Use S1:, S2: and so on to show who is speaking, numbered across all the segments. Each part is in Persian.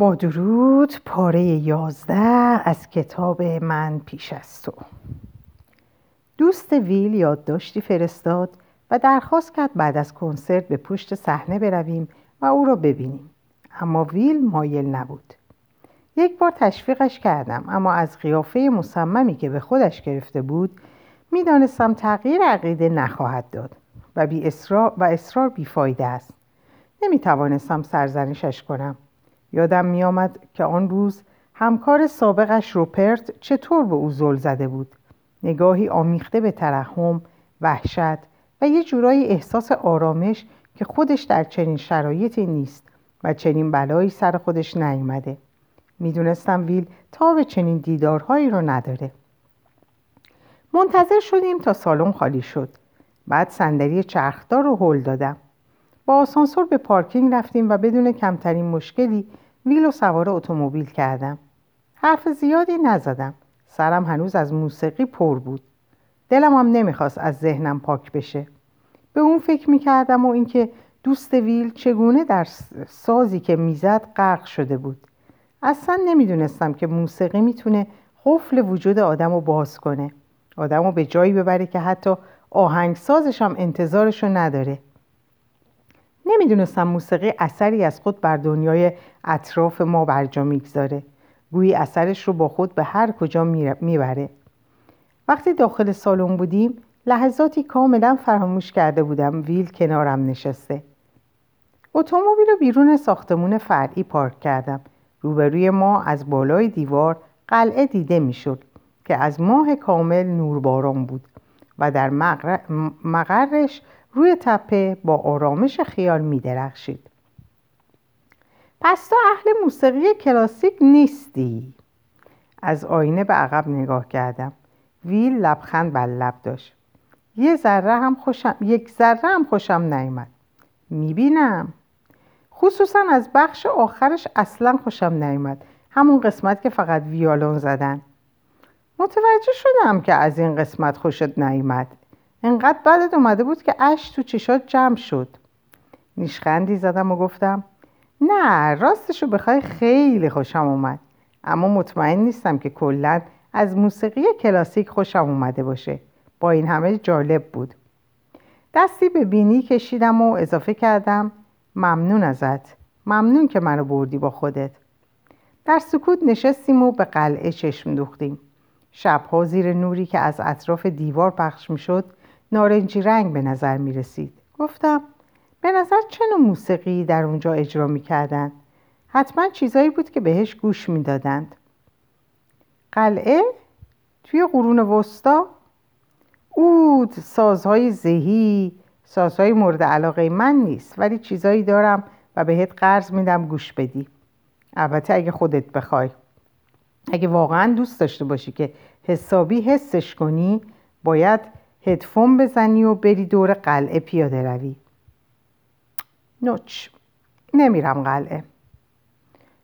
S1: با درود پاره یازده از کتاب من پیش از تو. دوست ویل یادداشتی فرستاد و درخواست کرد بعد از کنسرت به پشت صحنه برویم و او را ببینیم. اما ویل مایل نبود. یک بار تشویقش کردم اما از قیافه مصممی که به خودش گرفته بود می‌دانستم تغییر عقیده نخواهد داد و, بی اصرار و اصرار بیفایده است. نمی توانستم سرزنشش کنم. یادم می آمد که آن روز همکار سابقش روپرت چطور به او زل زده بود. نگاهی آمیخته به ترحم وحشت و یه جورایی احساس آرامش که خودش در چنین شرایطی نیست و چنین بلایی سر خودش نیامده. می‌دونستم ویل تا به چنین دیدارهایی رو نداره. منتظر شدیم تا سالن خالی شد. بعد صندلی چرخدار رو هل دادم. با آسانسور به پارکینگ رفتیم و بدون کمترین مشکلی ویل و سوار اتومبیل کردم. حرف زیادی نزدم. سرم هنوز از موسیقی پر بود. دلم هم نمی‌خواست از ذهنم پاک بشه. به اون فکر می‌کردم و اینکه دوست ویل چگونه در سازی که می‌زد غرق شده بود. اصلا نمی‌دونستم که موسیقی می‌تونه قفل وجود آدم رو باز کنه. آدم رو به جایی ببره که حتی آهنگسازش هم انتظارشو نداره. نمی‌دونستم موسیقی اثری از خود بر دنیای اطراف ما برجا می‌گذاره. گویی اثرش رو با خود به هر کجا می‌بره. وقتی داخل سالن بودیم لحظاتی کاملا فراموش کرده بودم ویل کنارم نشسته. اتومبیل رو بیرون ساختمون فرعی پارک کردم. روبروی ما از بالای دیوار قلعه دیده می‌شد که از ماه کامل نورباران بود و در مقرش روی تپه با آرامش خیال می درخشید. پس تو اهل موسیقی کلاسیک نیستی؟ از آینه به عقب نگاه کردم. ویل لبخند بر لب داشت. یه ذره هم خوشم یک ذره هم خوشم نیامد. می‌بینم خصوصا از بخش آخرش اصلا خوشم نیامد همون قسمت که فقط ویالون زدن متوجه شدم که از این قسمت خوشت نیامد انقدر بدت اومده بود که اش تو چشات جمع شد. نیشخندی زدم و گفتم نه راستشو بخوای خیلی خوشم اومد. اما مطمئن نیستم که کلا از موسیقی کلاسیک خوشم اومده باشه. با این همه جالب بود. دستی به بینی کشیدم و اضافه کردم ممنون ازت. ممنون که منو بردی با خودت. در سکوت نشستیم و به قلعه چشم دوختیم. شبها زیر نوری که از اطراف دیوار پخش می‌شد نارنجی رنگ به نظر می رسید گفتم به نظر چه نوع موسیقی در اونجا اجرا می کردن؟ حتما چیزایی بود که بهش گوش می دادند. قلعه؟ توی قرون وسطا؟ اود، سازهای زهی، سازهای مورد علاقه من نیست ولی چیزایی دارم و بهت قرض میدم گوش بدی البته اگه خودت بخوای اگه واقعا دوست داشته باشی که حسابی حسش کنی باید هدفون بزنی و بری دور قلعه پیاده روی. نوچ. نمیرم قلعه.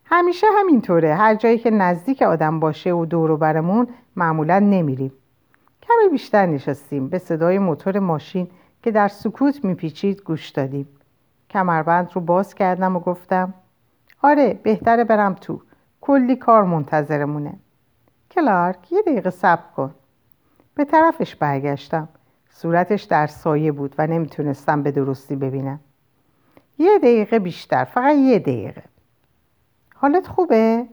S1: همیشه همینطوره. هر جایی که نزدیک آدم باشه و دور برمون معمولا نمیریم. کمی بیشتر نشستیم. به صدای موتور ماشین که در سکوت میپیچید گوش دادیم. کمربند رو باز کردم و گفتم آره بهتره برم تو. کلی کار منتظرمونه. کلارک یه دقیقه صبر کن. به طرفش برگشتم. صورتش در سایه بود و نمی‌تونستم به درستی ببینم. یه دقیقه بیشتر فقط یه دقیقه. حالت خوبه؟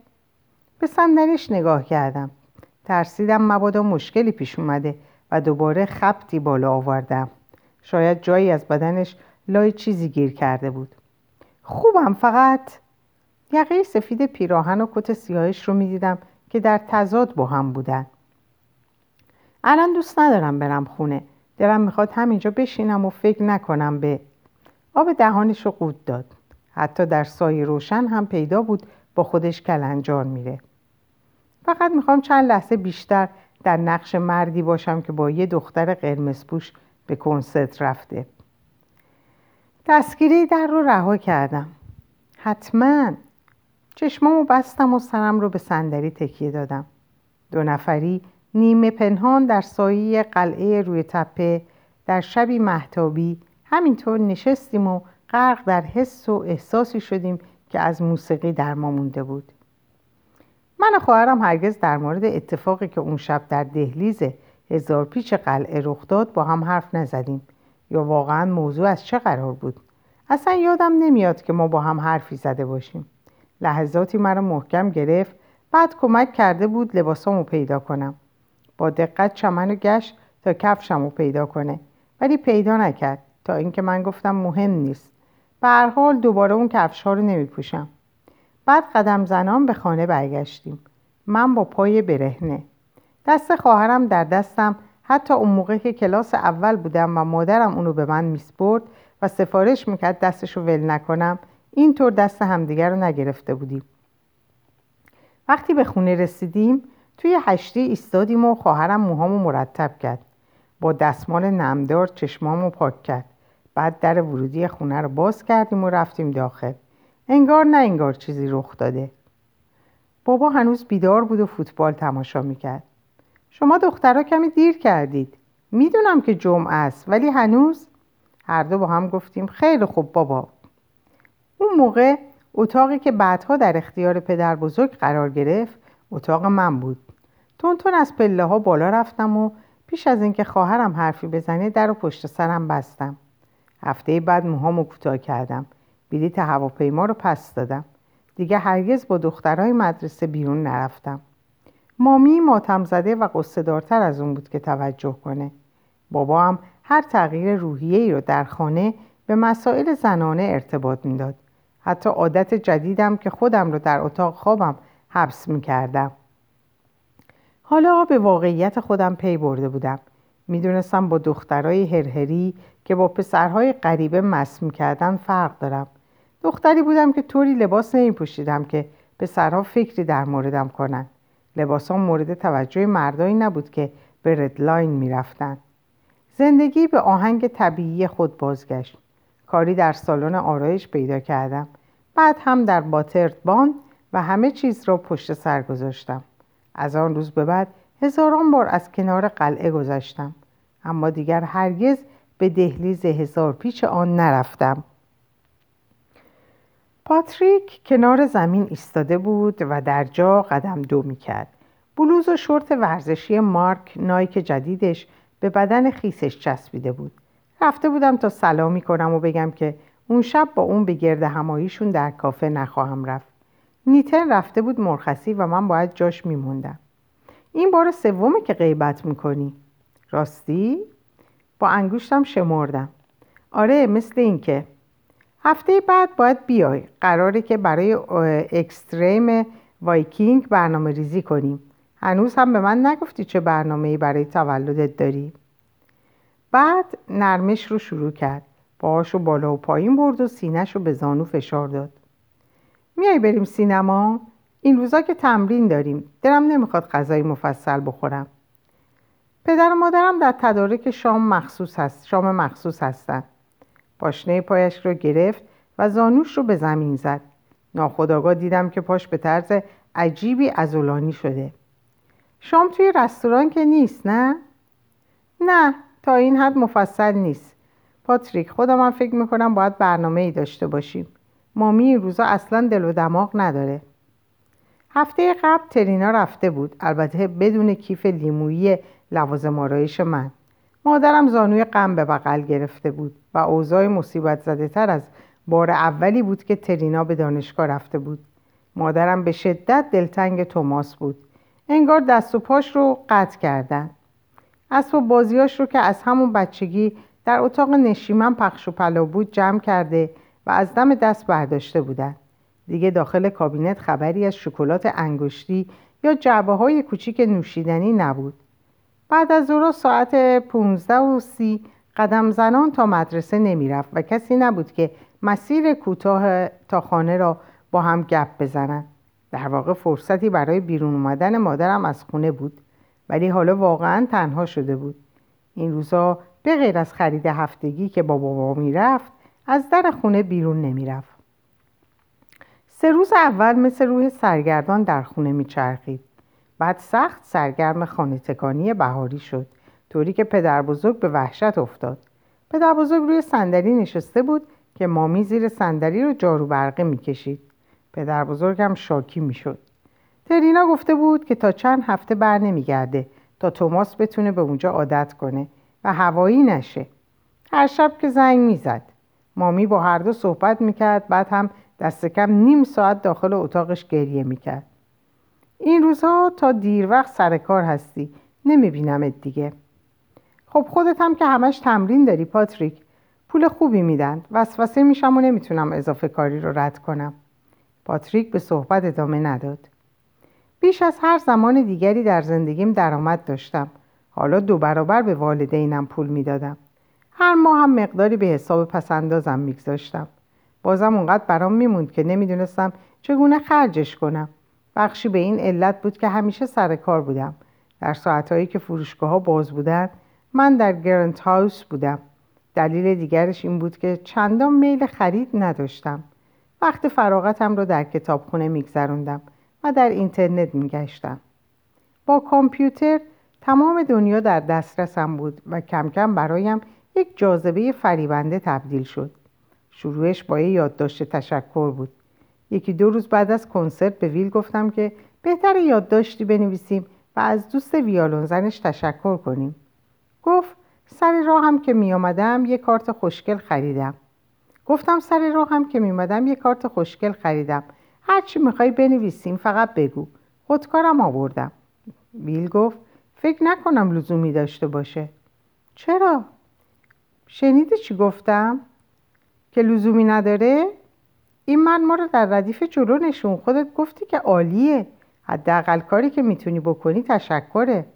S1: به صندلیش نگاه کردم. ترسیدم مبادا مشکلی پیش اومده و دوباره خبتی بالا آوردم. شاید جایی از بدنش لای چیزی گیر کرده بود. خوبم فقط. یقه سفید پیراهن و کت سیاهش رو می‌دیدم که در تضاد با هم بودن. الان دوست ندارم برم خونه. دلم می‌خواد همینجا بشینم و فکر نکنم به آب دهانش رو قود داد. حتی در سایه روشن هم پیدا بود با خودش کلنجار میره. فقط می‌خوام چند لحظه بیشتر در نقش مردی باشم که با یه دختر قرمز پوش به کنسرت رفته. دستگیری در رو رها کردم. حتما چشمامو بستم و سرم رو به صندلی تکیه دادم. دو نفری نیمه پنهان در سایه قلعه روی تپه در شبی محتابی همینطور نشستیم و غرق در حس و احساسی شدیم که از موسیقی در ما مونده بود. من و خواهرم هرگز در مورد اتفاقی که اون شب در دهلیز هزار پیچ قلعه رخ داد با هم حرف نزدیم. یا واقعا موضوع از چه قرار بود؟ اصلا یادم نمیاد که ما با هم حرفی زده باشیم. لحظاتی مرا محکم گرفت بعد کمک کرده بود لباسامو پیدا کنم. با دقت چمن گشت تا کفشمو پیدا کنه. ولی پیدا نکرد. تا اینکه من گفتم مهم نیست. به هر حال دوباره اون کفش ها رو نمی پوشم. بعد قدم زنان به خانه برگشتیم. من با پای برهنه. دست خواهرم در دستم. حتی اون موقع که کلاس اول بودم و مادرم اونو به من میسپرد و سفارش می‌کرد دستشو ول نکنم. اینطور دست همدیگر رو نگرفته بودیم. وقتی به خونه رسیدیم توی هشتی ایستادیم و خواهرم موهامو مرتب کرد. با دستمال نمدار چشمامو پاک کرد. بعد در ورودی خونه رو باز کردیم و رفتیم داخل. انگار نه انگار چیزی رخ داده. بابا هنوز بیدار بود و فوتبال تماشا می‌کرد. شما دخترها کمی دیر کردید. می‌دونم که جمعه است ولی هنوز؟ هر دو با هم گفتیم خیلی خوب بابا. اون موقع اتاقی که بعدها در اختیار پدر بزرگ قرار گرفت اتاق من بود. تون تون از پله ها بالا رفتم و پیش از اینکه خواهرم حرفی بزنه در و پشت سرم بستم. هفته بعد موهامو کوتاه کردم. بلیت هواپیما رو پس دادم. دیگه هرگز با دخترای مدرسه بیرون نرفتم. مامی ماتم زده و قصه از اون بود که توجه کنه. بابا هم هر تغییر روحیه ای رو در خانه به مسائل زنانه ارتباط می‌داد. حتی عادت جدیدم که خودم رو در اتاق خوابم حبس می‌کردم. حالا به واقعیت خودم پی برده بودم. می‌دونستم با دخترای هرهری که با پسرهای غریبه مس می‌کردن فرق دارم. دختری بودم که طوری لباس نمی پوشیدم که پسرها فکری در موردم کنن. لباسام مورد توجه مردایی نبود که به ردلاین می‌رفتن. زندگی به آهنگ طبیعی خود بازگشت. کاری در سالن آرایش پیدا کردم. بعد هم در باترد بان و همه چیز را پشت سر گذاشتم. از آن روز به بعد هزاران بار از کنار قلعه گذشتم. اما دیگر هرگز به دهلیز هزار پیچ آن نرفتم. پاتریک کنار زمین ایستاده بود و در جا قدم دو می‌کرد. بلوز و شورت ورزشی مارک نایک جدیدش به بدن خیسش چسبیده بود. رفته بودم تا سلامی کنم و بگم که اون شب با اون به گرد هماییشون در کافه نخواهم رفت. نیتن رفته بود مرخصی و من باید جاش میموندم. این بار سومه که غیبت می‌کنی. راستی؟ با انگوشتم شمردم. آره مثل اینکه هفته بعد باید بیای. قراره که برای Extreme Viking برنامه ریزی کنیم. هنوز هم به من نگفتی چه برنامه برای تولدت داری. بعد نرمش رو شروع کرد. پاهاشو بالا و پایین برد و سینهش رو به زانو فشار داد. میای بریم سینما؟ این روزا که تمرین داریم. دلم نمی‌خواد غذای مفصل بخورم. پدر و مادرم در تدارک شام مخصوص هست شام مخصوص هستن. پاشنه پایش رو گرفت و زانوش رو به زمین زد. ناخداگاه دیدم که پاش به طرز عجیبی ازولانی شده. شام توی رستوران که نیست نه؟ نه تا این حد مفصل نیست. پاتریک خودم من فکر می‌کنم باید برنامه ای داشته باشیم. مامی این روزا اصلا دل و دماغ نداره. هفته قبل ترینا رفته بود. البته بدون کیف لیمویی لوازم آرایش من. مادرم زانوی غم به بغل گرفته بود و اوضاع مصیبت زده تر از بار اولی بود که ترینا به دانشگاه رفته بود. مادرم به شدت دلتنگ توماس بود. انگار دست و پاش رو قطع کردن. اسب و بازیاش رو که از همون بچگی در اتاق نشیمن پخش و پلا بود جمع کرده و از دم دست برداشته بودن دیگه داخل کابینت خبری از شکلات انگشتی یا جعبه های کوچیک نوشیدنی نبود. بعد از او ساعت 15 و سی قدم زنان تا مدرسه نمی‌رفت و کسی نبود که مسیر کوتاه تا خانه را با هم گپ بزنند. در واقع فرصتی برای بیرون اومدن مادرم از خونه بود ولی حالا واقعا تنها شده بود. این روزا به غیر از خرید هفتگی که با بابا می‌رفت از در خونه بیرون نمی‌رفت. سه روز اول مثل روح سرگردان در خونه میچرخید. بعد سخت سرگرم خانه تکانی بهاری شد طوری که پدر بزرگ به وحشت افتاد. پدر بزرگ روی صندلی نشسته بود که مامی زیر صندلی رو جارو برقه می‌کشید. پدر بزرگم شاکی می‌شد. ترینا گفته بود که تا چند هفته بر نمیگرده تا توماس بتونه به اونجا عادت کنه و هوایی نشه. هر شب که زنگ می‌زد. مامی با هر دو صحبت می‌کرد بعد هم دست کم نیم ساعت داخل اتاقش گریه می‌کرد. این روزها تا دیر وقت سر کار هستی نمیبینمت دیگه. خب خودت هم که همش تمرین داری پاتریک پول خوبی میدن. وسوسه میشم و نمی‌تونم اضافه کاری رو رد کنم. پاتریک به صحبت ادامه نداد. بیش از هر زمان دیگری در زندگیم درآمد داشتم. حالا دو برابر به والدینم پول می‌دادم. هر ماه هم مقداری به حساب پسندازم میگذاشتم. بازم اونقدر برام میموند که نمی‌دونستم چگونه خرجش کنم. بخشی به این علت بود که همیشه سر کار بودم. در ساعتهایی که فروشگاه ها باز بودن من در گرنت هاوس بودم. دلیل دیگرش این بود که چندان میل خرید نداشتم. وقت فراغتم رو در کتابخونه میگذروندم و در اینترنت میگشتم. با کامپیوتر تمام دنیا در دسترسم بود و کم کم برایم یک جاذبه فریبنده تبدیل شد. شروعش با یه یادداشت تشکر بود. یکی دو روز بعد از کنسرت به ویل گفتم که بهتر یادداشتی بنویسیم و از دوست ویالون زنش تشکر کنیم. گفت سر راه هم که می آمدم یه کارت خوشگل خریدم. گفتم سر راه هم که می آمدم یه کارت خوشگل خریدم. هرچی می‌خوای بنویسیم فقط بگو. خودکارم آوردم. ویل گفت فکر نکنم لزومی داشته باشه. چرا؟ شنیدی چی گفتم؟ که لزومی نداره؟ این من ما رو در ردیف جلو نشون. خودت گفتی که عالیه. حداقل کاری که می‌تونی بکنی تشکره.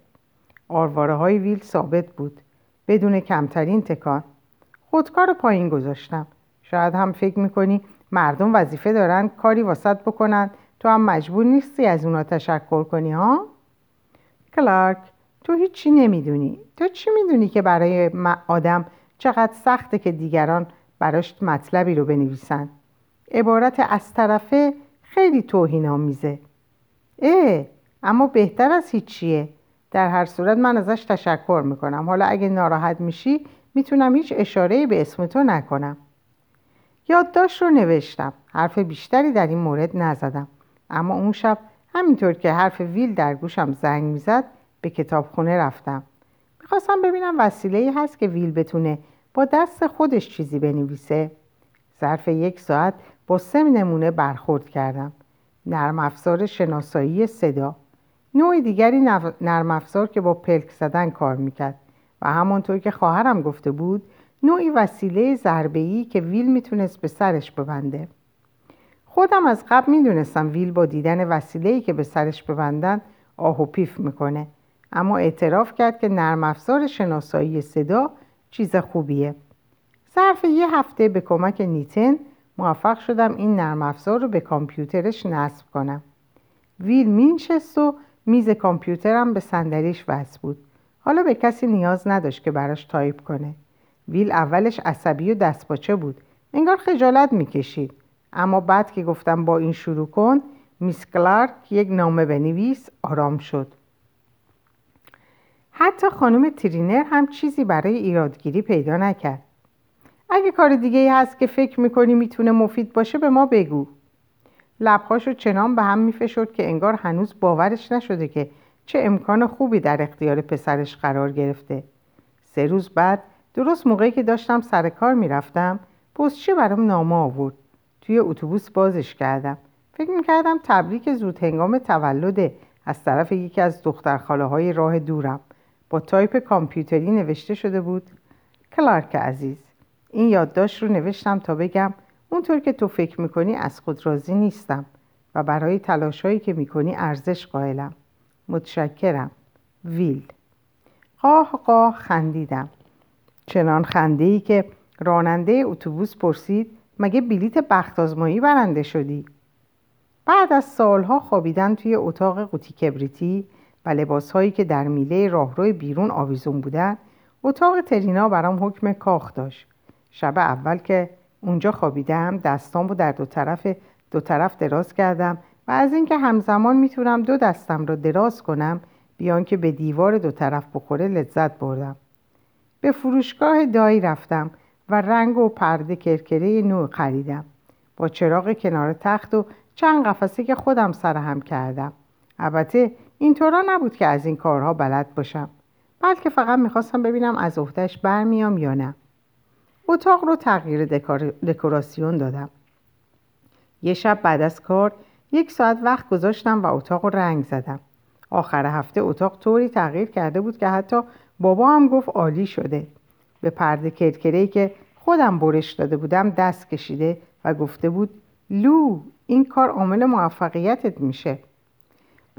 S1: آرواره های ویل ثابت بود. بدون کمترین تکان. خودکار پایین گذاشتم. شاید هم فکر می‌کنی مردم وظیفه دارن کاری واسط بکنن. تو هم مجبور نیستی از اونا تشکر کنی ها؟ کلارک تو هیچی نمی‌دونی. تو چی می‌دونی که برای آدم چقدر سخته که دیگران براش مطلبی رو بنویسن. عبارت از طرفه خیلی توهین آمیزه اه اما بهتر از هیچیه در هر صورت من ازش تشکر می‌کنم. حالا اگه ناراحت میشی می‌تونم هیچ اشاره به اسم تو نکنم. یادداشت رو نوشتم. حرف بیشتری در این مورد نزدم. اما اون شب همینطور که حرف ویل در گوشم زنگ می‌زد به کتابخونه رفتم. می‌خواستم ببینم وسیله هست که ویل بتونه با دست خودش چیزی بنویسه. ظرف یک ساعت با سه نمونه برخورد کردم. نرم افزار شناسایی صدا. نوع دیگری نرم افزار که با پلک زدن کار می‌کرد. و همانطور که خواهرم گفته بود نوعی وسیله ضربه‌ای که ویل می‌تونست به سرش ببنده. خودم از قبل می‌دونستم ویل با دیدن وسیله‌ای که به سرش ببندن آه و پیف می‌کنه. اما اعتراف کرد که نرم افزار شناسایی صدا چیز خوبیه. ظرف یه هفته به کمک نیتن موفق شدم این نرم افزار رو به کامپیوترش نصب کنم. ویل مینشست و میز کامپیوترم به صندلیش وصل بود. حالا به کسی نیاز نداشت که براش تایپ کنه. ویل اولش عصبی و دستپاچه بود. انگار خجالت می‌کشید. اما بعد که گفتم با این شروع کن میس کلارک یک نامه بنویس آرام شد. حتی خانم ترینر هم چیزی برای ایرادگیری پیدا نکرد. اگه کار دیگه ای هست که فکر می‌کنی می‌تونه مفید باشه به ما بگو. لبهاشو چنان به هم میفشرد که انگار هنوز باورش نشده که چه امکان خوبی در اختیار پسرش قرار گرفته. سه روز بعد درست موقعی که داشتم سر کار می‌رفتم پستچی برام نامه آورد. توی اتوبوس بازش کردم. فکر می‌کردم تبریک زود هنگام تولده از طرف یکی از دخترخاله های راه دورم. با تایپ کامپیوتری نوشته شده بود کلارک عزیز این یادداشت رو نوشتم تا بگم اونطور که تو فکر می‌کنی از خود راضی نیستم و برای تلاشهایی که می‌کنی ارزش قائلم. متشکرم. ویل. قاه قاه خندیدم. چنان خنده ای که راننده اتوبوس پرسید مگه بلیت بخت آزمایی برنده شدی؟ بعد از سالها خوابیدن توی اتاق قوطی کبریتی و لباسهایی که در میله راهروی بیرون آویزون بودن اتاق ترینا برام حکم کاخ داشت. شب اول که اونجا خوابیدم دستامو در دو طرف دو طرف دراز کردم و از اینکه همزمان می‌تونم دو دستم رو دراز کنم بیان که به دیوار دو طرف بخوره لذت بردم. به فروشگاه دایی رفتم و رنگ و پرده کرکره نو خریدم. با چراغ کنار تخت و چند قفسه که خودم سرهم کردم. البته اینطورا نبود که از این کارها بلد باشم بلکه فقط می‌خواستم ببینم از افتش برمیام یا نه. اتاق رو تغییر دکوراسیون دادم. یه شب بعد از کار یک ساعت وقت گذاشتم و اتاق رو رنگ زدم. آخر هفته اتاق طوری تغییر کرده بود که حتی بابا هم گفت عالی شده. به پرده کرکرهی که خودم برش داده بودم دست کشیده و گفته بود لو این کار عامل موفقیتت میشه.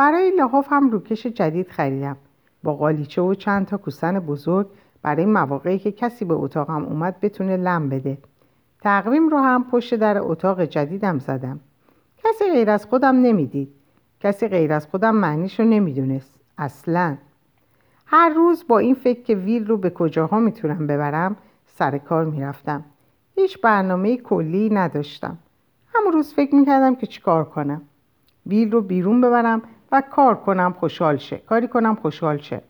S1: برای لحاف هم روکش جدید خریدم. با قالیچه و چند تا کوسن بزرگ برای مواقعی که کسی به اتاقم اومد بتونه لم بده. تقویم رو هم پشت در اتاق جدیدم زدم. کسی غیر از خودم نمی‌دید. کسی غیر از خودم معنیش رو نمی‌دونست. اصلا. هر روز با این فکر که ویل رو به کجاها می‌تونم ببرم سر کار می‌رفتم. هیچ برنامه کلی نداشتم. همون روز فکر می‌کردم که چیکار کنم. ویل رو بیرون ببرم و کار کنم خوشحال شه. کاری کنم خوشحال شه.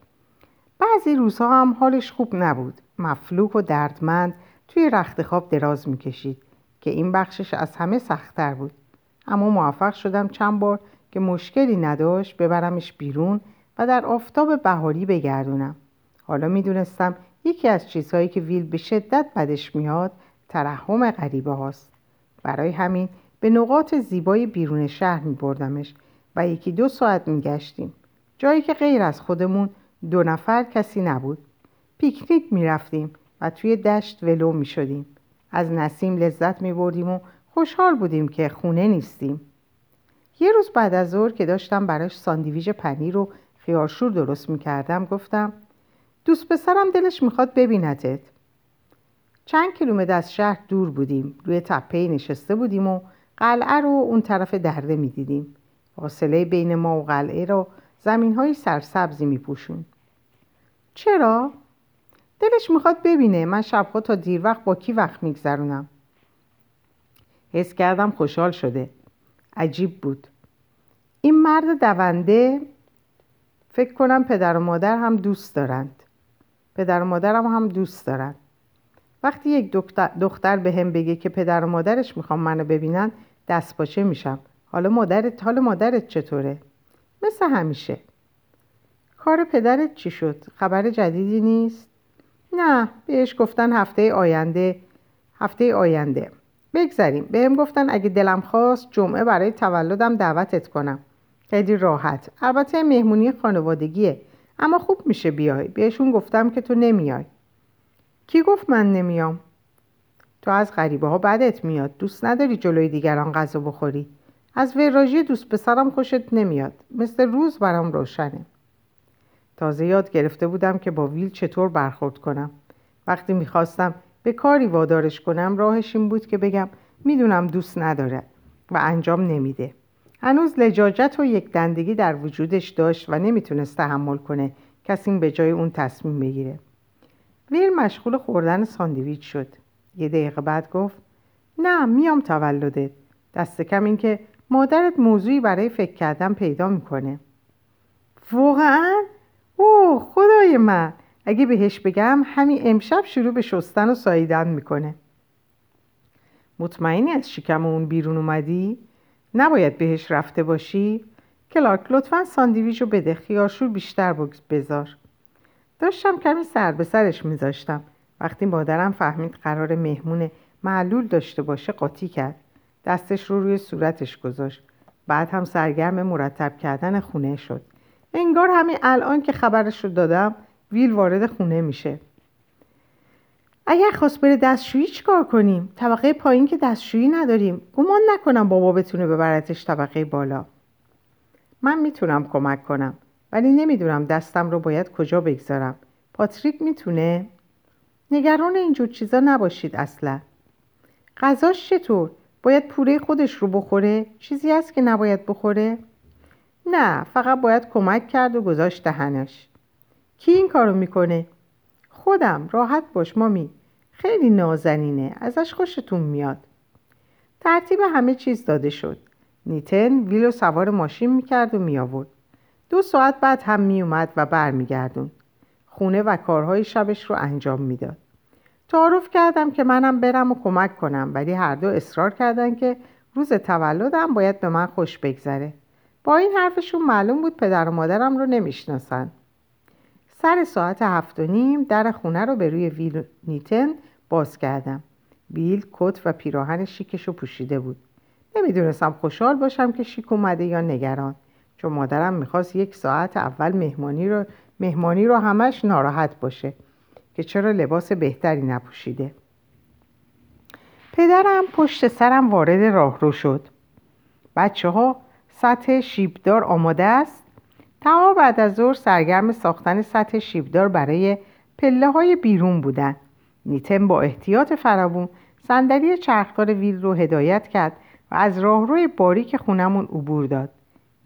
S1: بعضی روزها هم حالش خوب نبود. مفلوک و دردمند توی رخت خواب دراز می‌کشید که این بخشش از همه سختتر بود. اما موفق شدم چند بار که مشکلی نداشت ببرمش بیرون و در آفتاب بهاری بگردونم. حالا می‌دونستم یکی از چیزهایی که ویل به شدت بدش میاد ترحم غریبه هاست برای همین به نقاط زیبای بیرون شهر می بردمش و یکی دو ساعت می گشتیم جایی که غیر از خودمون دو نفر کسی نبود. پیکنیک می رفتیم و توی دشت ولو می شدیم از نسیم لذت می بردیم و خوشحال بودیم که خونه نیستیم. یه روز بعد از ظهر که داشتم براش ساندویژ پنیر و خیارشور درست می کردم گفتم دوست پسرم دلش می‌خواد ببینتت چند کیلومتر از شهر دور بودیم. روی تپه نشسته بودیم و قلعه رو اون طرف درده می‌دیدیم. فاصله بین ما و قلعه رو زمین های سرسبزی میپوشون. چرا؟ دلش می‌خواد ببینه من شبها تا دیر وقت با کی وقت میگذرونم. حس کردم خوشحال شده. عجیب بود. این مرد دونده فکر کنم پدر و مادر هم دوست دارند. پدر و مادرم هم دوست دارند وقتی یک دختر به هم بگه که پدر و مادرش می‌خوام منو ببینن دست باشه میشم. حالا مادرت حال مادرت چطوره؟ مثل همیشه. کار پدرت چی شد؟ خبر جدیدی نیست؟ نه بهش گفتن هفته آینده هفته آینده. بگذریم. بهم گفتن اگه دلم خواست جمعه برای تولدم دعوتت کنم. خیلی راحت. البته مهمونی خانوادگیه. اما خوب میشه بیای. بهشون گفتم که تو نمیای. کی گفت من نمیام؟ تو از غریبه ها بدت میاد. دوست نداری جلوی دیگران غذا بخوری. از وراژی دوست پسرم خوشت نمیاد. مثل روز برام روشنه. تازه یاد گرفته بودم که با ویل چطور برخورد کنم. وقتی می‌خواستم به کاری وادارش کنم راهش این بود که بگم می‌دونم دوست نداره و انجام نمیده. هنوز لجاجت و یک دندگی در وجودش داشت و نمی‌تونست تحمل کنه کسی به جای اون تصمیم بگیره. ویل مشغول خوردن ساندویچ شد. یه دقیقه بعد گفت نه میام تولدت. دست کم این که مادرت موضوعی برای فکر کردن پیدا می‌کنه. واقعا؟ اوه خدای من. اگه بهش بگم همین امشب شروع به شستن و ساییدن می‌کنه. مطمئنی از شکم اون بیرون اومدی؟ نباید بهش رفته باشی؟ کلارک لطفا ساندویچ رو بده. خیارشور بیشتر بذار. داشتم کمی سر به سرش میذاشتم. وقتی مادرم فهمید قرار مهمون معلول داشته باشه قاطی کرد. دستش رو روی صورتش گذاشت. بعد هم سرگرم مرتب کردن خونه شد. انگار همین الان که خبرش رو دادم ویل وارد خونه میشه. اگر خواست بره دستشویی چیکار کنیم؟ طبقه پایین که دستشویی نداریم. گمان نکنم بابا بتونه ببرتش طبقه بالا. من می‌تونم کمک کنم ولی نمی‌دونم دستم رو باید کجا بگذارم. پاتریک می‌تونه؟ نگران اینجور چیزا نباشید اصلا. غذاش چطور؟ باید پوره خودش رو بخوره؟ چیزی هست که نباید بخوره؟ نه فقط باید کمک کرد و گذاشت دهنش. کی این کارو می‌کنه؟ خودم راحت باش مامی. خیلی نازنینه ازش خوشتون میاد. ترتیب همه چیز داده شد. نیتن ویلو سوار ماشین می‌کرد و میآورد. دو ساعت بعد هم میومد و برمیگردون خونه و کارهای شبش رو انجام می‌داد. تعارف کردم که منم برم و کمک کنم ولی هر دو اصرار کردن که روز تولدم باید به من خوش بگذره. با این حرفشون معلوم بود پدر و مادرم رو نمی‌شناسن. سر ساعت هفت و نیم در خونه رو به روی ویل نیتن باز کردم. ویل کت و پیراهن شیکش رو پوشیده بود. نمی‌دونستم خوشحال باشم که شیک اومده یا نگران. چون مادرم می‌خواست یک ساعت اول مهمانی رو, مهمانی رو همش ناراحت باشه. که چرا لباس بهتری نپوشیده. پدرم پشت سرم وارد راهرو شد. بچه ها سطح شیبدار آماده است. تمام بعد از ظهر سرگرم ساختن سطح شیبدار برای پله های بیرون بودن. نیتن با احتیاط فراوون صندلی چرخدار ویل رو هدایت کرد و از راهروی باریک خونمون عبور داد.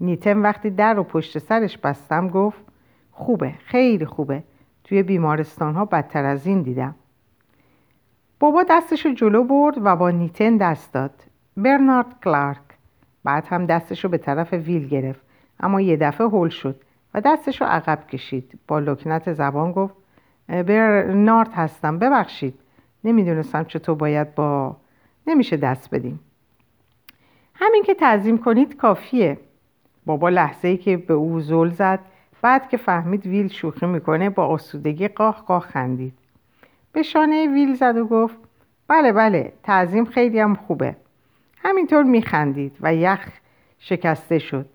S1: نیتن وقتی در رو پشت سرش بستم گفت خوبه خیلی خوبه. توی بیمارستان ها بدتر از این دیدم. بابا دستشو جلو برد و با نیتن دست داد. برنارد کلارک. بعد هم دستشو به طرف ویل گرفت. اما یه دفعه هل شد و دستشو عقب کشید. با لکنت زبان گفت برنارد هستم ببخشید. نمی‌دونستم چطور باید با نمیشه دست بدیم. همین که تعظیم کنید کافیه. بابا لحظه ای که به او زل زد بعد که فهمید ویل شوخی می‌کنه با آسودگی قاه قاه خندید. به شانه ویل زد و گفت بله بله تعظیم خیلی هم خوبه. همینطور میخندید و یخ شکسته شد.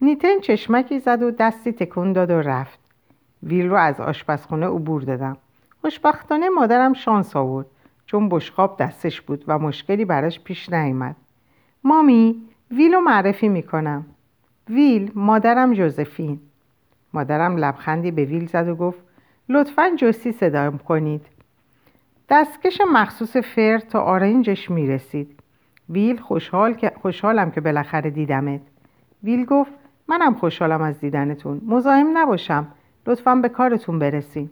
S1: نیتن چشمکی زد و دستی تکون داد و رفت. ویل رو از آشپزخونه عبور دادم. خوشبختانه مادرم شانس آورد چون بشقاب دستش بود و مشکلی براش پیش نیامد. مامی ویل رو معرفی می‌کنم. ویل مادرم جوزفین. مادرم لبخندی به ویل زد و گفت لطفا جوسی صدا کنید. دستکش مخصوص فر تا آرنجش می‌رسید. ویل خوشحال که خوشحالم که بالاخره دیدمت. ویل گفت منم خوشحالم از دیدنتون. مزاحم نباشم. لطفا به کارتون برسیم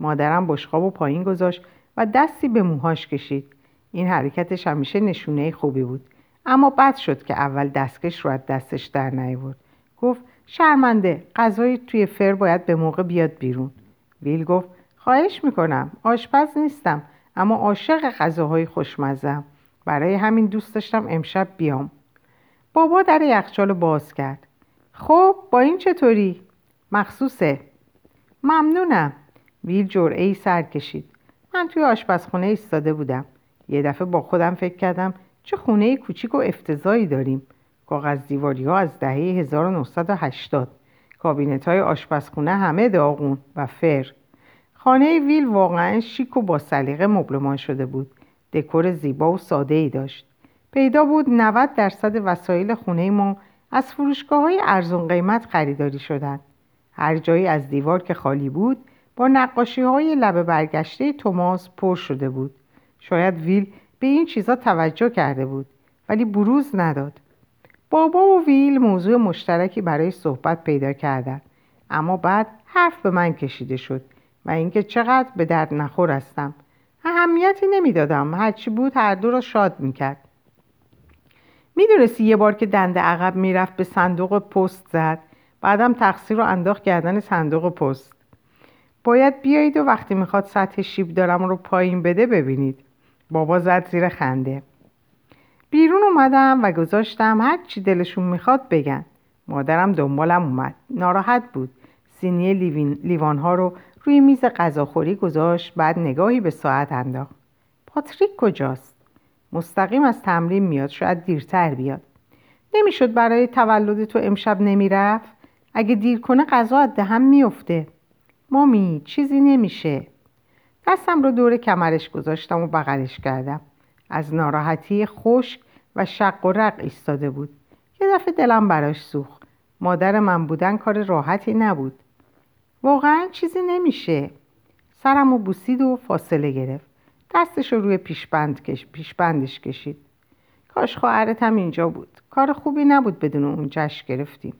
S1: مادرم بشقاب و پایین گذاشت و دستی به موهاش کشید. این حرکتش همیشه نشونه خوبی بود. اما بد شد که اول دستکش رو از دستش در نیورد. گفت شرمنده. غذای توی فر باید به موقع بیاد بیرون. ویل گفت خواهش می‌کنم. آشپز نیستم اما عاشق غذاهای خوشمزم برای همین دوست داشتم امشب بیام. بابا در یخچال باز کرد. خب با این چطوری؟ مخصوصه. ممنونم. ویل جرعه ای سر کشید. من توی آشپزخونه ایستاده بودم. یه دفعه با خودم فکر کردم چه خونه کوچیک و افتضایی داریم. کاغذ دیواری ها از دهه 1980 کابینت های آشپزخونه همه داغون و فر. خانه ویل واقعا شیک و با سلیقه مبلمان شده بود. دکور زیبا و ساده ای داشت. پیدا بود 90 درصد وسایل خونه ما از فروشگاه های ارزون قیمت خریداری شدند. هر جایی از دیوار که خالی بود با نقاشی های لبه برگشته توماس پر شده بود. شاید ویل به این چیزا توجه کرده بود ولی بروز نداد. بابا و ویل موضوع مشترکی برای صحبت پیدا کردند اما بعد حرف به من کشیده شد و اینکه چقدر به درد نخور هستم. اهمیتی نمی‌دادم. هرچی بود هر دو را شاد می‌کرد. می‌دونستی یه بار که دنده عقب می‌رفت به صندوق پست زد. بعدم تقصیر رو انداخت کردن صندوق پست. باید بیایید و وقتی می‌خواد سطح شیب دارم رو پایین بده ببینید. بابا زد زیر خنده. بیرون اومدم و گذاشتم هر چی دلشون می‌خواد بگن. مادرم دنبالم اومد. ناراحت بود. سینی لیوان ها رو روی میز غذاخوری گذاشت بعد نگاهی به ساعت انداخت. پاتریک کجاست؟ مستقیم از تمرین میاد شاید دیرتر بیاد. نمی‌شد برای تولد تو امشب نمی‌رفت؟ اگه دیر کنه غذا از دهم میفته مامی چیزی نمیشه. دستم رو دور کمرش گذاشتم و بغلش کردم. از ناراحتی خشک و شق و رق ایستاده بود. یه دفعه دلم براش سوخت. مادر من بودن کار راحتی نبود. واقعا چیزی نمیشه. سرم و بوسید و فاصله گرفت. دستش رو روی پیشبند کش... پیشبندش کشید. کاش خواهرت هم اینجا بود. کار خوبی نبود بدون اون جشن گرفتیم.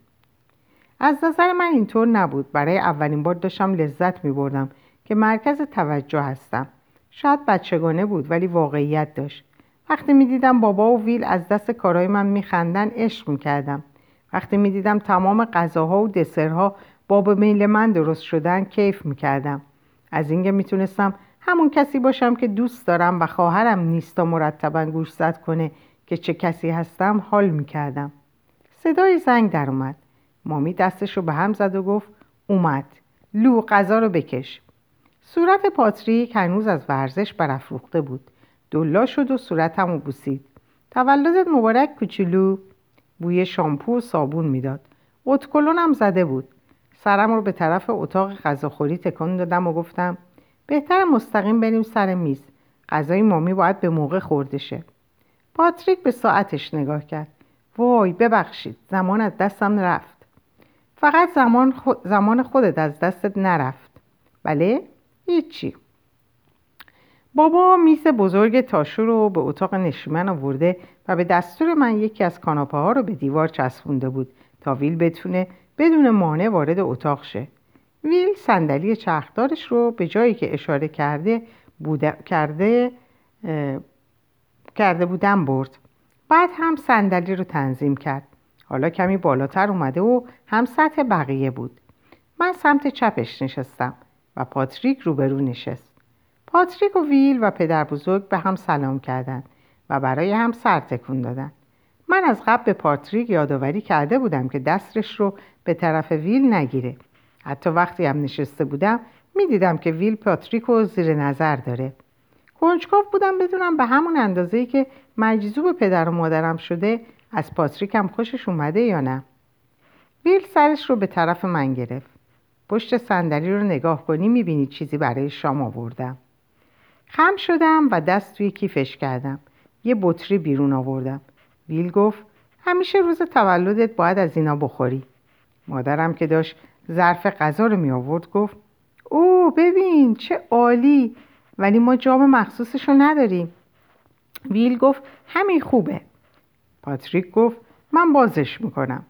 S1: از نظر من اینطور نبود. برای اولین بار داشتم لذت می بردم که مرکز توجه هستم. شاید بچگانه بود ولی واقعیت داشت. وقتی می دیدم بابا و ویل از دست کارهای من میخندن عشق می‌کردم. وقتی می دیدم تمام غذاها و دسرها باب میل من درست شدن کیف می‌کردم. از اینکه می‌تونستم همون کسی باشم که دوست دارم و خواهرم نیست تا مرتبا گوش زد کنه که چه کسی هستم حال می‌کردم. صدای زنگ در اومد. مامی دستش رو به هم زد و گفت اومد. لو غذا رو بکش. صورت پاتریک هنوز از ورزش برافروخته بود. دلا شد و صورتم بوسید. تولدت مبارک کوچولو بوی شامپو و صابون می‌داد. اتکلونم زده بود. سرم رو به طرف اتاق غذاخوری تکان دادم و گفتم بهتر مستقیم بریم سر میز. غذای مامی باید به موقع خورده شه. پاتریک به ساعتش نگاه کرد. وای ببخشید زمان از دستم رفت فقط زمان, زمان خودت از دستت نرفت. بله؟ هیچی. بابا میز بزرگ تاشو رو به اتاق نشیمن آورده و به دستور من یکی از کاناپه ها رو به دیوار چسبونده بود تا ویل بتونه بدون مانع وارد اتاق شه. ویل صندلی چرخدارش رو به جایی که اشاره کرده کرده کرده بودم برد. بعد هم صندلی رو تنظیم کرد. حالا کمی بالاتر اومده و هم سطح بقیه بود. من سمت چپش نشستم. و پاتریک روبرو نشست. پاتریک و ویل و پدر بزرگ به هم سلام کردند و برای هم سر تکون دادن من از قبل به پاتریک یادآوری کرده بودم که دستش رو به طرف ویل نگیره. حتی وقتی هم نشسته بودم می‌دیدم که ویل پاتریک رو زیر نظر داره. کنجکاو بودم بدونم به همون اندازه‌ای که مجذوب پدر و مادرم شده از پاتریک هم خوشش اومده یا نه. ویل سرش رو به طرف من گرفت. پشت صندلی رو نگاه کنی می‌بینی چیزی برای شام آوردم. خم شدم و دست توی کیفش کردم. یه بطری بیرون آوردم. ویل گفت همیشه روز تولدت باید از اینا بخوری. مادرم که داشت ظرف غذا رو می آورد گفت او ببین چه عالی! ولی ما جام مخصوصش رو نداریم. ویل گفت همین خوبه. پاتریک گفت من بازش می‌کنم.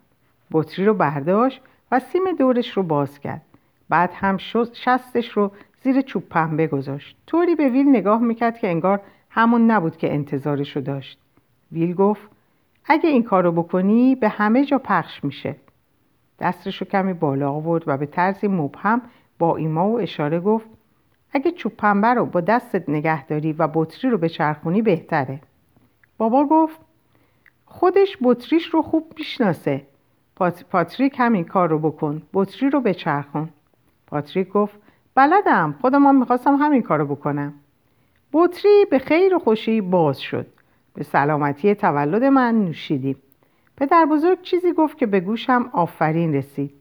S1: بطری رو برداشت و سیم دورش رو باز کرد. بعد هم شستش رو زیر چوب پنبه گذاشت طوری به ویل نگاه می‌کرد که انگار همون نبود که انتظارش رو داشت. ویل گفت اگه این کار رو بکنی به همه جا پخش میشه. دستش رو کمی بالا آورد و به طرزی مبهم با ایما و اشاره گفت اگه چوب پنبه رو با دستت نگه داری و بطری رو به چرخونی بهتره. بابا گفت خودش بطریش رو خوب می‌شناسه. پات... پاتریک همین کار رو بکن بطری رو به چرخون پاتریک گفت بلدم خودم می‌خواستم همین کار رو بکنم. بطری به خیر و خوشی باز شد. به سلامتی تولد من نوشیدیم پدر بزرگ چیزی گفت که به گوشم آفرین رسید.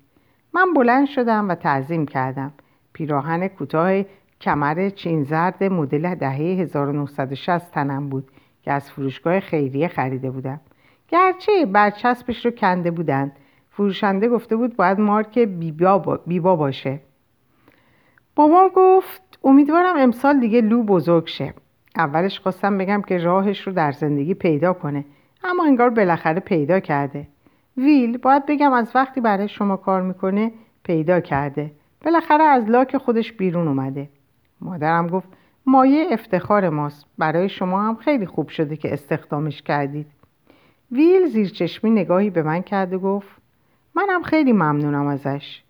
S1: من بلند شدم و تعظیم کردم. پیراهن کوتاه کمر چین زرد مدل دهه 1960 تنم بود که از فروشگاه خیریه خریده بودم. گرچه برچسبش رو کنده بودند فروشنده گفته بود باید مارک بیبا, بیبا باشه. بابا گفت امیدوارم امسال دیگه لو بزرگ شه. اولش خواستم بگم که راهش رو در زندگی پیدا کنه اما انگار بالاخره پیدا کرده. ویل باید بگم از وقتی برای شما کار می‌کنه پیدا کرده. بالاخره از لاک خودش بیرون اومده. مادرم گفت مایه افتخار ماست. برای شما هم خیلی خوب شده که استخدامش کردید. ویل زیر چشمی نگاهی به من کرد و گفت منم خیلی ممنونم ازش.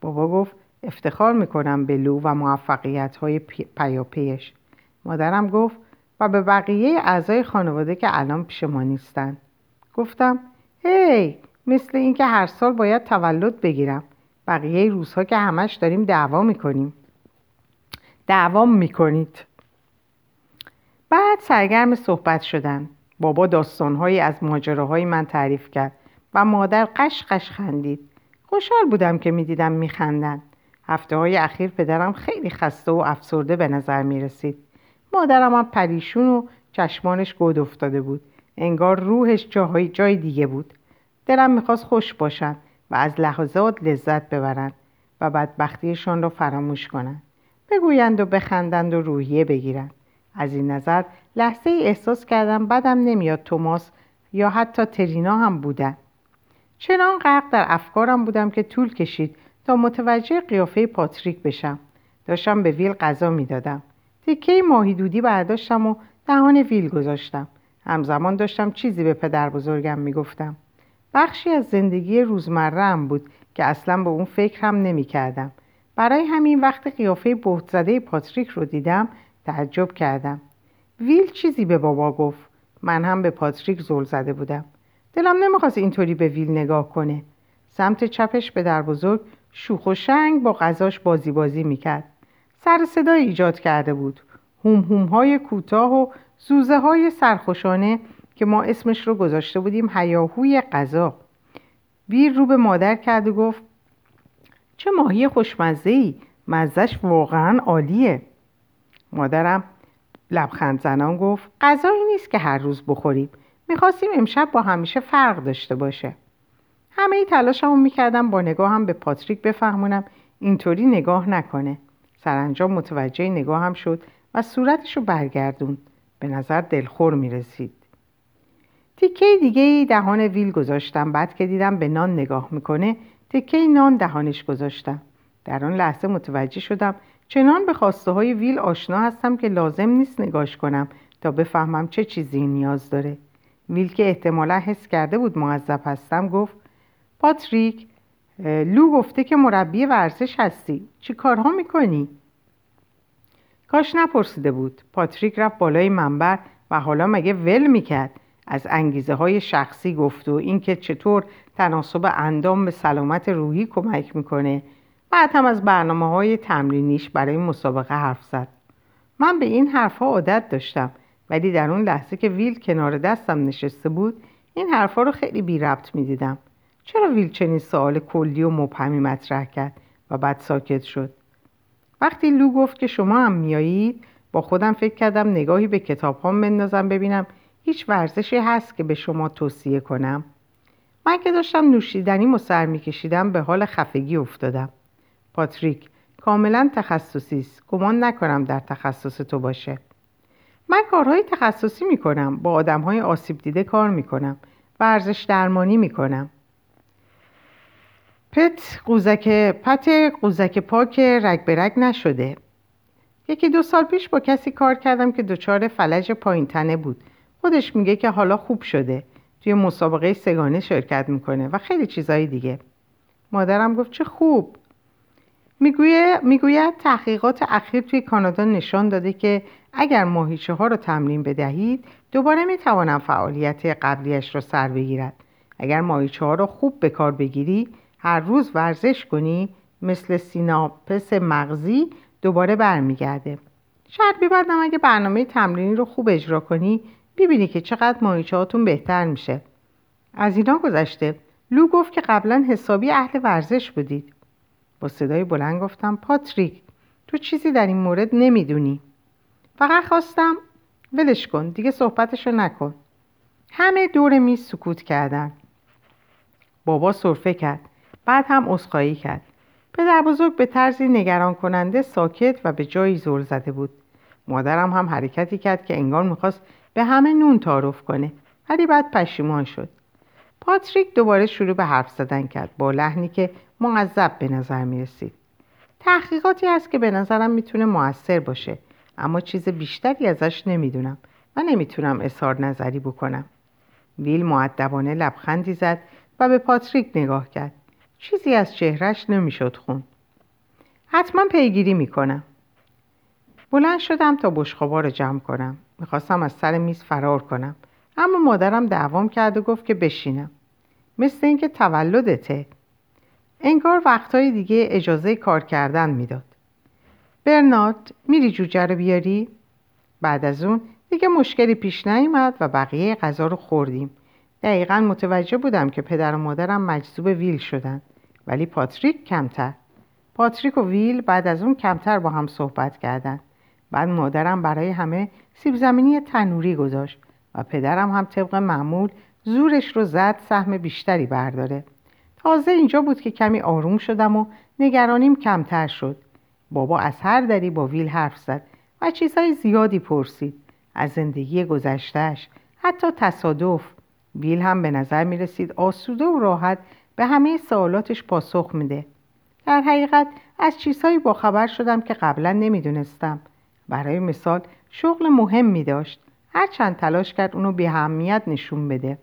S1: بابا گفت افتخار می‌کنم به لو و موفقیت های پیاپیش. مادرم گفت و به بقیه اعضای خانواده که الان پیش ما نیستن. گفتم هی مثل اینکه هر سال باید تولد بگیرم. بقیه روزها که همش داریم دعوا می‌کنیم. دعوام می‌کنید. بعد سرگرم صحبت شدن. بابا داستانهایی از ماجراهای من تعریف کرد و مادر قش قش خندید. خوشحال بودم که می‌دیدم میخندن. هفته های اخیر پدرم خیلی خسته و افسرده به نظر می‌رسید. مادرم هم پریشون و چشمانش گود افتاده بود. انگار روحش جاهای جای دیگه بود. دلم می‌خواست خوش باشن و از لحظات لذت ببرند و بدبختیشان را فراموش کنند بگویند و بخندند و روحیه بگیرند. از این نظر لحظه ای احساس کردم بدم نمیاد توماس یا حتی ترینا هم بودن. چنان غرق در افکارم بودم که طول کشید تا متوجه قیافه پاتریک بشم. داشتم به ویل غذا می‌دادم. تکه ماهی دودی برداشتم و دهان ویل گذاشتم. همزمان داشتم چیزی به پدر بزرگم می‌گفتم. بخشی از زندگی روزمره هم بود که اصلا به اون فکر هم نمی کردم. برای همین وقت قیافه بهت زده پاتریک رو دیدم تعجب کردم. ویل چیزی به بابا گفت. من هم به پاتریک زل زده بودم. دلم نمی‌خواست اینطوری به ویل نگاه کنه. سمت چپش به در بزرگ شوخ و شنگ با غذاش بازی بازی می‌کرد. سر صدا ایجاد کرده بود. هوم هوم های کوتاه و زوزه های سرخوشانه که ما اسمش رو گذاشته بودیم هیاهوی غذا. ویر رو به مادر کرد و گفت چه ماهی خوشمزه ای مزش واقعا عالیه. مادرم لبخند زنان گفت غذایی نیست که هر روز بخوریم. می‌خواستیم امشب با همیشه فرق داشته باشه. همه ای تلاشمو می‌کردم با نگاهم به پاتریک بفهمونم اینطوری نگاه نکنه. سرانجام متوجه نگاهم شد و صورتش رو برگردون به نظر دلخور می‌رسید. تیکه دیگه دهان ویل گذاشتم. بعد که دیدم به نان نگاه می‌کنه تکه نان دهانش گذاشتم. در آن لحظه متوجه شدم چنان به خواسته های ویل آشنا هستم که لازم نیست نگاش کنم تا بفهمم چه چیزی نیاز داره. ویل که احتمالا حس کرده بود معذب هستم گفت پاتریک لو گفته که مربی ورزش هستی. چی کارها می‌کنی؟ کاش نپرسیده بود. پاتریک رفت بالای منبر و حالا مگه ول می‌کرد؟ از انگیزه های شخصی گفت و اینکه چطور تناسب اندام به سلامت روحی کمک می‌کنه. بعد هم از برنامه های تمرینیش برای مسابقه حرف زد. من به این حرفها عادت داشتم ولی در اون لحظه که ویل کنار دستم نشسته بود این حرفها رو خیلی بی ربط می‌دیدم. چرا ویل چنین سوال کلی و مبهمی مطرح کرد و بعد ساکت شد؟ وقتی لو گفت که شما هم میایید با خودم فکر کردم نگاهی به کتاب هم بندازم ببینم. هیچ ورزشی هست که به شما توصیه کنم؟ من که داشتم نوشیدنی و سر میکشیدم به حال خفگی افتادم. پاتریک کاملا تخصصی است. گمان نکنم در تخصص تو باشه. من کارهای تخصصی می‌کنم. با آدمهای آسیب دیده کار می‌کنم. ورزش درمانی می‌کنم. پت قوزک پت قوزک پاک رگ به رگ نشده. یکی دو سال پیش با کسی کار کردم که دچار فلج پایین تنه بود. خودش میگه که حالا خوب شده. توی مسابقه سگانه شرکت می‌کنه و خیلی چیزایی دیگه. مادرم گفت چه خوب. می‌گوید می‌گوید تحقیقات اخیر توی کانادا نشان داده که اگر ماهیچه ها رو تمرین بدهید دوباره می‌توانم فعالیت قبلیش را سر بگیرد. اگر ماهیچه ها رو خوب به کار بگیری هر روز ورزش کنی مثل سیناپس مغزی دوباره برمیگرده. شاید بعدم اگه برنامه تمرینی رو خوب اجرا کنی ببینی که چقدر ماهیچه هاتون بهتر میشه. از اینا گذشته. لو گفت که قبلا حسابی اهل ورزش بودید. با صدای بلند گفتم پاتریک تو چیزی در این مورد نمی‌دونی. فقط خواستم ولش کن دیگه صحبتشو نکن. همه دور میز سکوت کردن. بابا صرفه کرد. بعد هم اسخایی کرد پدر بزرگ به طرزی نگران کننده ساکت و به جایی زل زده بود مادرم هم حرکتی کرد که انگار می‌خواست به همه نون تعارف کنه ولی بعد پشیمان شد پاتریک دوباره شروع به حرف زدن کرد با لحنی که معذب به نظر می رسید. تحقیقاتی هست که به نظرم می‌تونه موثر باشه اما چیز بیشتری ازش نمی‌دونم و نمی‌تونم اظهار نظری بکنم. ویل معدبانه لبخندی زد و به پاتریک نگاه کرد. چیزی از چهرش نمی‌شد خون. حتما پیگیری می‌کنم. بلند شدم تا بشخابا رو جمع کنم. می‌خواستم از سر میز فرار کنم. اما مادرم دعوام کرد و گفت که بشینم. مثل اینکه تولدته انگار وقتهای دیگه اجازه کار کردن می‌داد برنارد میری جوجه رو بیاری؟ بعد از اون دیگه مشکلی پیش نیومد و بقیه غذا رو خوردیم دقیقا متوجه بودم که پدر و مادرم مجذوب ویل شدن ولی پاتریک کمتر. پاتریک و ویل بعد از اون کمتر با هم صحبت کردند. بعد مادرم برای همه سیب زمینی تنوری گذاشت و پدرم هم طبق معمول زورش رو زد سهم بیشتری برداره. تازه اینجا بود که کمی آروم شدم و نگرانیم کمتر شد. بابا از هر دری با ویل حرف زد و چیزهای زیادی پرسید. از زندگی گذشتهش حتی تصادف ویل هم به نظر می رسید آسوده و راحت به همه سوالاتش پاسخ میده. در حقیقت از چیزهایی باخبر شدم که قبلا نمی‌دونستم. برای مثال شغل مهمی داشت. هرچند تلاش کرد اونو به اهمیت نشون بده.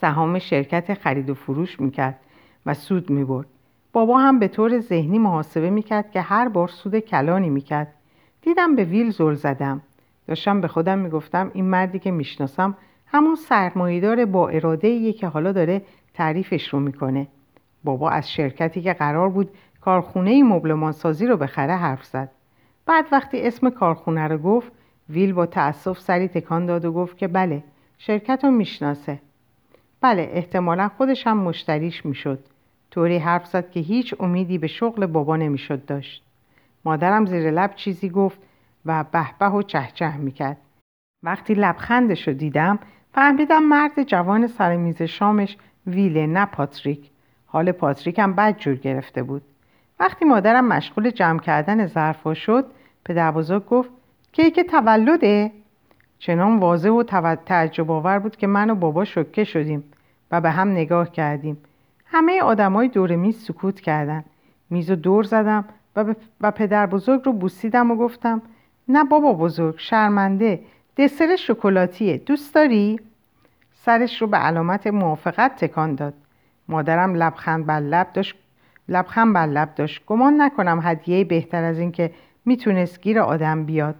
S1: سهام شرکت خرید و فروش می‌کرد و سود می‌برد. بابا هم به طور ذهنی محاسبه می‌کرد که هر بار سود کلانی می‌کرد. دیدم به ویل زل زدم. داشتم به خودم می‌گفتم این مردی که می‌شناسم همون سرمایهدار با اراده که حالا داره تعریفش رو می‌کنه. بابا از شرکتی که قرار بود کارخونه مبلمانسازی رو بخره حرف زد. بعد وقتی اسم کارخونه رو گفت ویل با تأسف سری تکان داد و گفت که بله شرکت رو می‌شناسه. بله احتمالا خودش هم مشتریش می‌شد. طوری حرف زد که هیچ امیدی به شغل بابا نمی‌شد داشت. مادرم زیر لب چیزی گفت و بهبه و چهچه می‌کرد. وقتی لبخندش رو دیدم فهمیدم مرد جوان سر میز شامش ویله نه پاتریک. حال پاتریک هم بد جور گرفته بود. وقتی مادرم مشغول جمع کردن ظرفا شد پدر بزرگ گفت کیک تولده؟ چنان واضح و تعجب آور بود که من و بابا شکه شدیم و به هم نگاه کردیم. همه آدمای دور میز سکوت کردن. میز و دور زدم و, و پدر بزرگ رو بوسیدم و گفتم نه بابا بزرگ شرمنده. دسر شکلاتیه دوست داری؟ سرش رو به علامت موافقت تکان داد. مادرم لبخند بر لب داشت لبخند بر لب داشت. گمان نکنم هدیه بهتر از این که می‌تونست گیر آدم بیاد.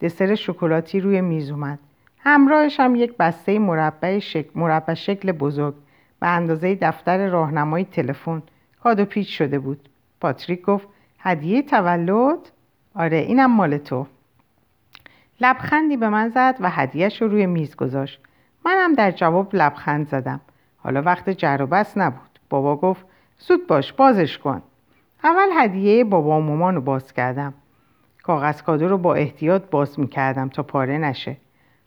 S1: دسر شکلاتی روی میز اومد. همراهش هم یک بسته مربع شکل, مربع شکل بزرگ. به اندازه دفتر راهنمای تلفن. کادو پیچ شده بود. پاتریک گفت هدیه تولد؟ آره اینم مال تو. لبخندی به من زد و هدیهش رو روی میز گذاشت. منم در جواب لبخند زدم. حالا وقت جر و بس نبود. بابا گفت زود باش بازش کن. اول هدیه بابا و مامان رو باز کردم. کاغذ کادو رو با احتیاط باز می‌کردم تا پاره نشه.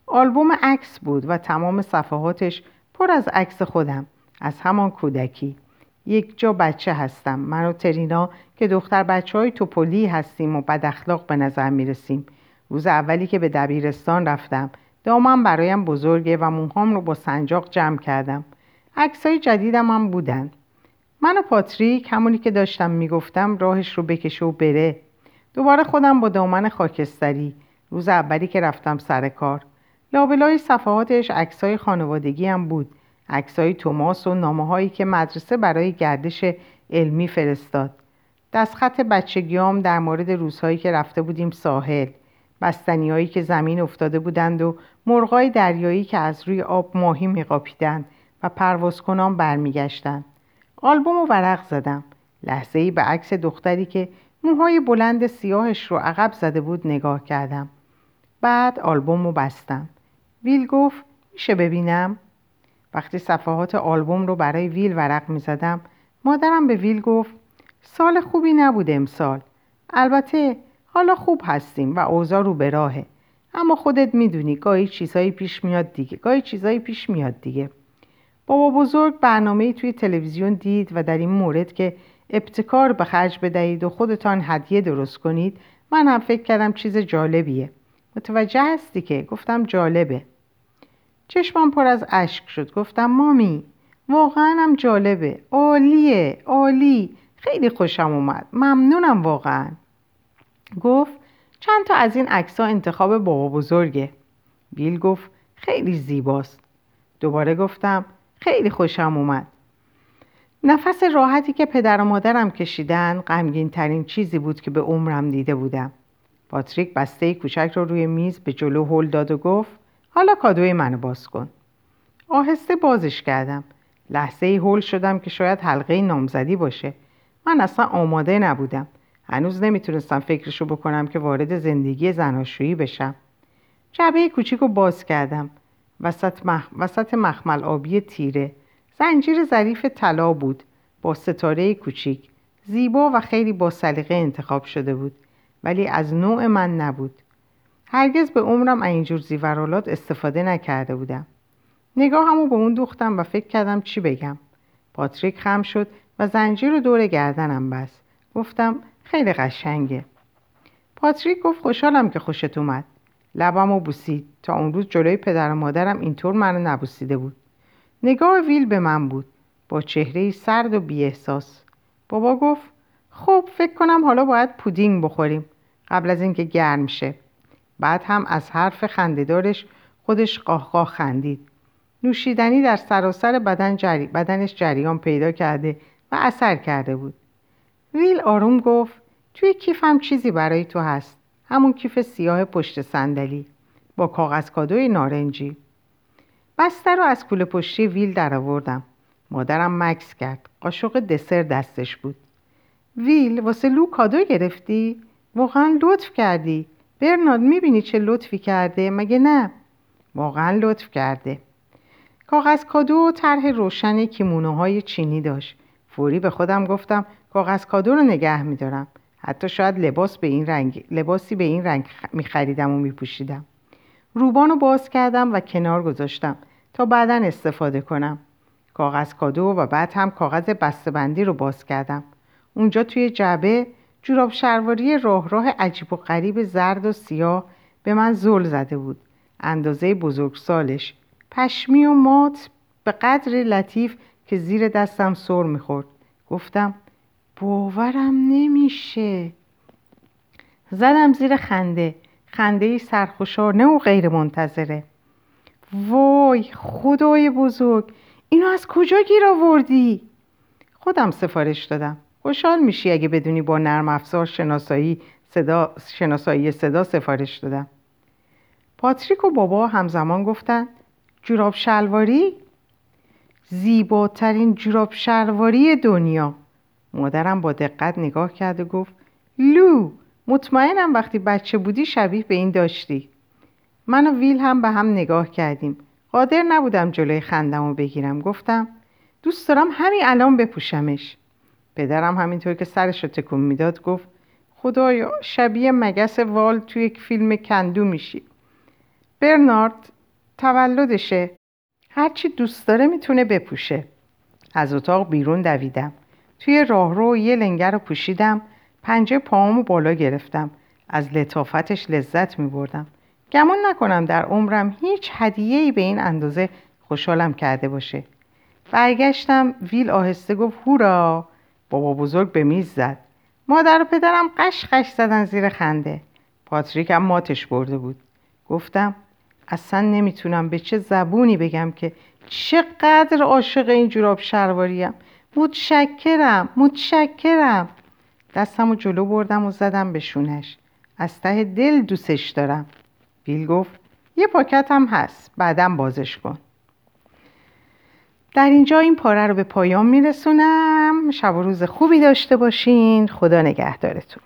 S1: آلبوم عکس بود و تمام صفحاتش پر از عکس خودم از همان کودکی. یک جا بچه هستم. من و ترینا که دختر بچه های توپولی هستیم و بد اخلاق به نظر می‌رسیم. روز اولی که به دبیرستان رفتم دامم برایم بزرگه و موهام رو با سنجاق جمع کردم. عکسای جدیدم هم بودن. من و پاتریک همونی که داشتم می‌گفتم راهش رو بکشه و بره. دوباره خودم با دامن خاکستری روز اولی که رفتم سر کار. لابلای صفحاتش عکسای خانوادگی هم بود. عکسای توماس و نامه هایی که مدرسه برای گردش علمی فرستاد. دستخط بچگیام در مورد روزهایی که رفته بودیم ساحل. بستنیهایی که زمین افتاده بودند و مرغای دریایی که از روی آب ماهی میقاپیدند و پرواز کنان برمیگشتند. آلبوم و ورق زدم. لحظه ای به عکس دختری که موهای بلند سیاهش رو عقب زده بود نگاه کردم. بعد آلبوم رو بستم. ویل گفت میشه ببینم؟ وقتی صفحات آلبوم رو برای ویل ورق می زدم مادرم به ویل گفت سال خوبی نبود امسال. البته حالا خوب هستیم و اوضاع رو به راهه. اما خودت می‌دونی گاهی چیزهایی پیش میاد دیگه. گاهی چیزهایی پیش میاد دیگه. بابا بزرگ برنامه توی تلویزیون دید و در این مورد که ابتکار به خرج بدهید و خودتان هدیه درست کنید من هم فکر کردم چیز جالبیه. متوجه هستی که؟ گفتم جالبه. چشمم پر از اشک شد. گفتم مامی واقعا هم جالبه. عالیه عالی. خیلی خوشم اومد. ممنونم واقعا. گفت چند تا از این عکس انتخاب بابا بزرگه بیل گفت خیلی زیباست. دوباره گفتم خیلی خوشم اومد. نفس راحتی که پدر و مادرم کشیدن غمگین ترین چیزی بود که به عمرم دیده بودم. پاتریک بسته کوچک رو روی میز به جلو هل داد و گفت حالا کادوی منو باز کن. آهسته بازش کردم. لحظه ای هول شدم که شاید حلقه نامزدی باشه. من اصلا آماده نبودم. هنوز نمی‌تونستم فکرشو بکنم که وارد زندگی زناشویی بشم. جعبه کوچیک رو باز کردم. وسط, مخ... وسط مخمل آبی تیره. زنجیر ظریف طلا بود با ستاره کوچیک. زیبا و خیلی با سلیقه انتخاب شده بود ولی از نوع من نبود. هرگز به عمرم اینجور زیورالات استفاده نکرده بودم. نگاهمو به اون دوختم و فکر کردم چی بگم. پاتریک خم شد و زنجیر رو دور گردنم بست. گفتم خیلی قشنگه. پاتریک گفت خوشحالم که خوشت اومد. لبم و بوسید. تا اون روز جلوی پدر و مادرم اینطور منو نبوسیده بود. نگاه ویل به من بود. با چهره سرد و بیاحساس. بابا گفت خب فکر کنم حالا باید پودینگ بخوریم. قبل از اینکه گرم شه. بعد هم از حرف خندهدارش خودش قاه خندید. نوشیدنی در سراسر بدن جری... بدنش جریان پیدا کرده و اثر کرده بود. ویل آروم گفت توی کیفم چیزی برای تو هست. همون کیف سیاه پشت صندلی. با کاغذ کادوی نارنجی. بسته رو از کوله پشتی ویل درآوردم. مادرم مکس کرد. قاشق دسر دستش بود. ویل واسه لو کادو گرفتی؟ واقعا لطف کردی. برنارد می‌بینی چه لطفی کرده؟ مگه نه؟ واقعا لطف کرده. کاغذ کادو طرح روشن کیمونه های چینی داشت. فوری به خودم گفتم کاغذ کادو رو نگه میدارم. حتی شاید لباس به این رنگ لباسی به این رنگ میخریدم و میپوشیدم. روبان رو باز کردم و کنار گذاشتم تا بعدا استفاده کنم. کاغذ کادو و بعد هم کاغذ بسته‌بندی رو باز کردم. اونجا توی جعبه جوراب شلواری راه راه عجیب و غریب زرد و سیاه به من زل زده بود. اندازه بزرگسالش پشمی و مات به قدر لطیف که زیر دستم سر می‌خورد. گفتم باورم نمیشه. زدم زیر خنده. خنده سرخوشانه و غیر منتظره. وای خدای بزرگ اینو از کجا گیر آوردی؟ خودم سفارش دادم. خوشحال میشی اگه بدونی با نرم افزار شناسایی صدا, شناسایی صدا سفارش دادم. پاتریک و بابا همزمان گفتن جوراب شلواری؟ زیباترین جوراب شلواری دنیا. مادرم با دقت نگاه کرد و گفت لو مطمئنم وقتی بچه بودی شبیه به این داشتی. من و ویل هم به هم نگاه کردیم. قادر نبودم جلوی خندم و بگیرم. گفتم دوست دارم همین الان بپوشمش. پدرم همینطور که سرش رو تکون می‌داد گفت خدایا شبیه مگس وال توی یک فیلم کندو میشی. برنارد تولدشه. هرچی دوست داره می‌تونه بپوشه. از اتاق بیرون دویدم. توی راهرو یه لنگر رو پوشیدم پنجه پاهامو بالا گرفتم. از لطافتش لذت می بردم گمان نکنم در عمرم هیچ هدیه‌ای به این اندازه خوشحالم کرده باشه. برگشتم ویل آهسته گفت هورا. بابا بزرگ به میز زد. مادر و پدرم قش قش زدن زیر خنده. پاتریک هم ماتش برده بود. گفتم اصلا نمی‌تونم به چه زبونی بگم که چقدر عاشق این جوراب شرواریم متشکرم متشکرم. دستم و جلو بردم و زدم به شونش. از ته دل دوستش دارم. بیل گفت یه پاکت هم هست بعدم بازش کن. در اینجا این پاره رو به پایان میرسونم. شب و روز خوبی داشته باشین. خدا نگهدارتون.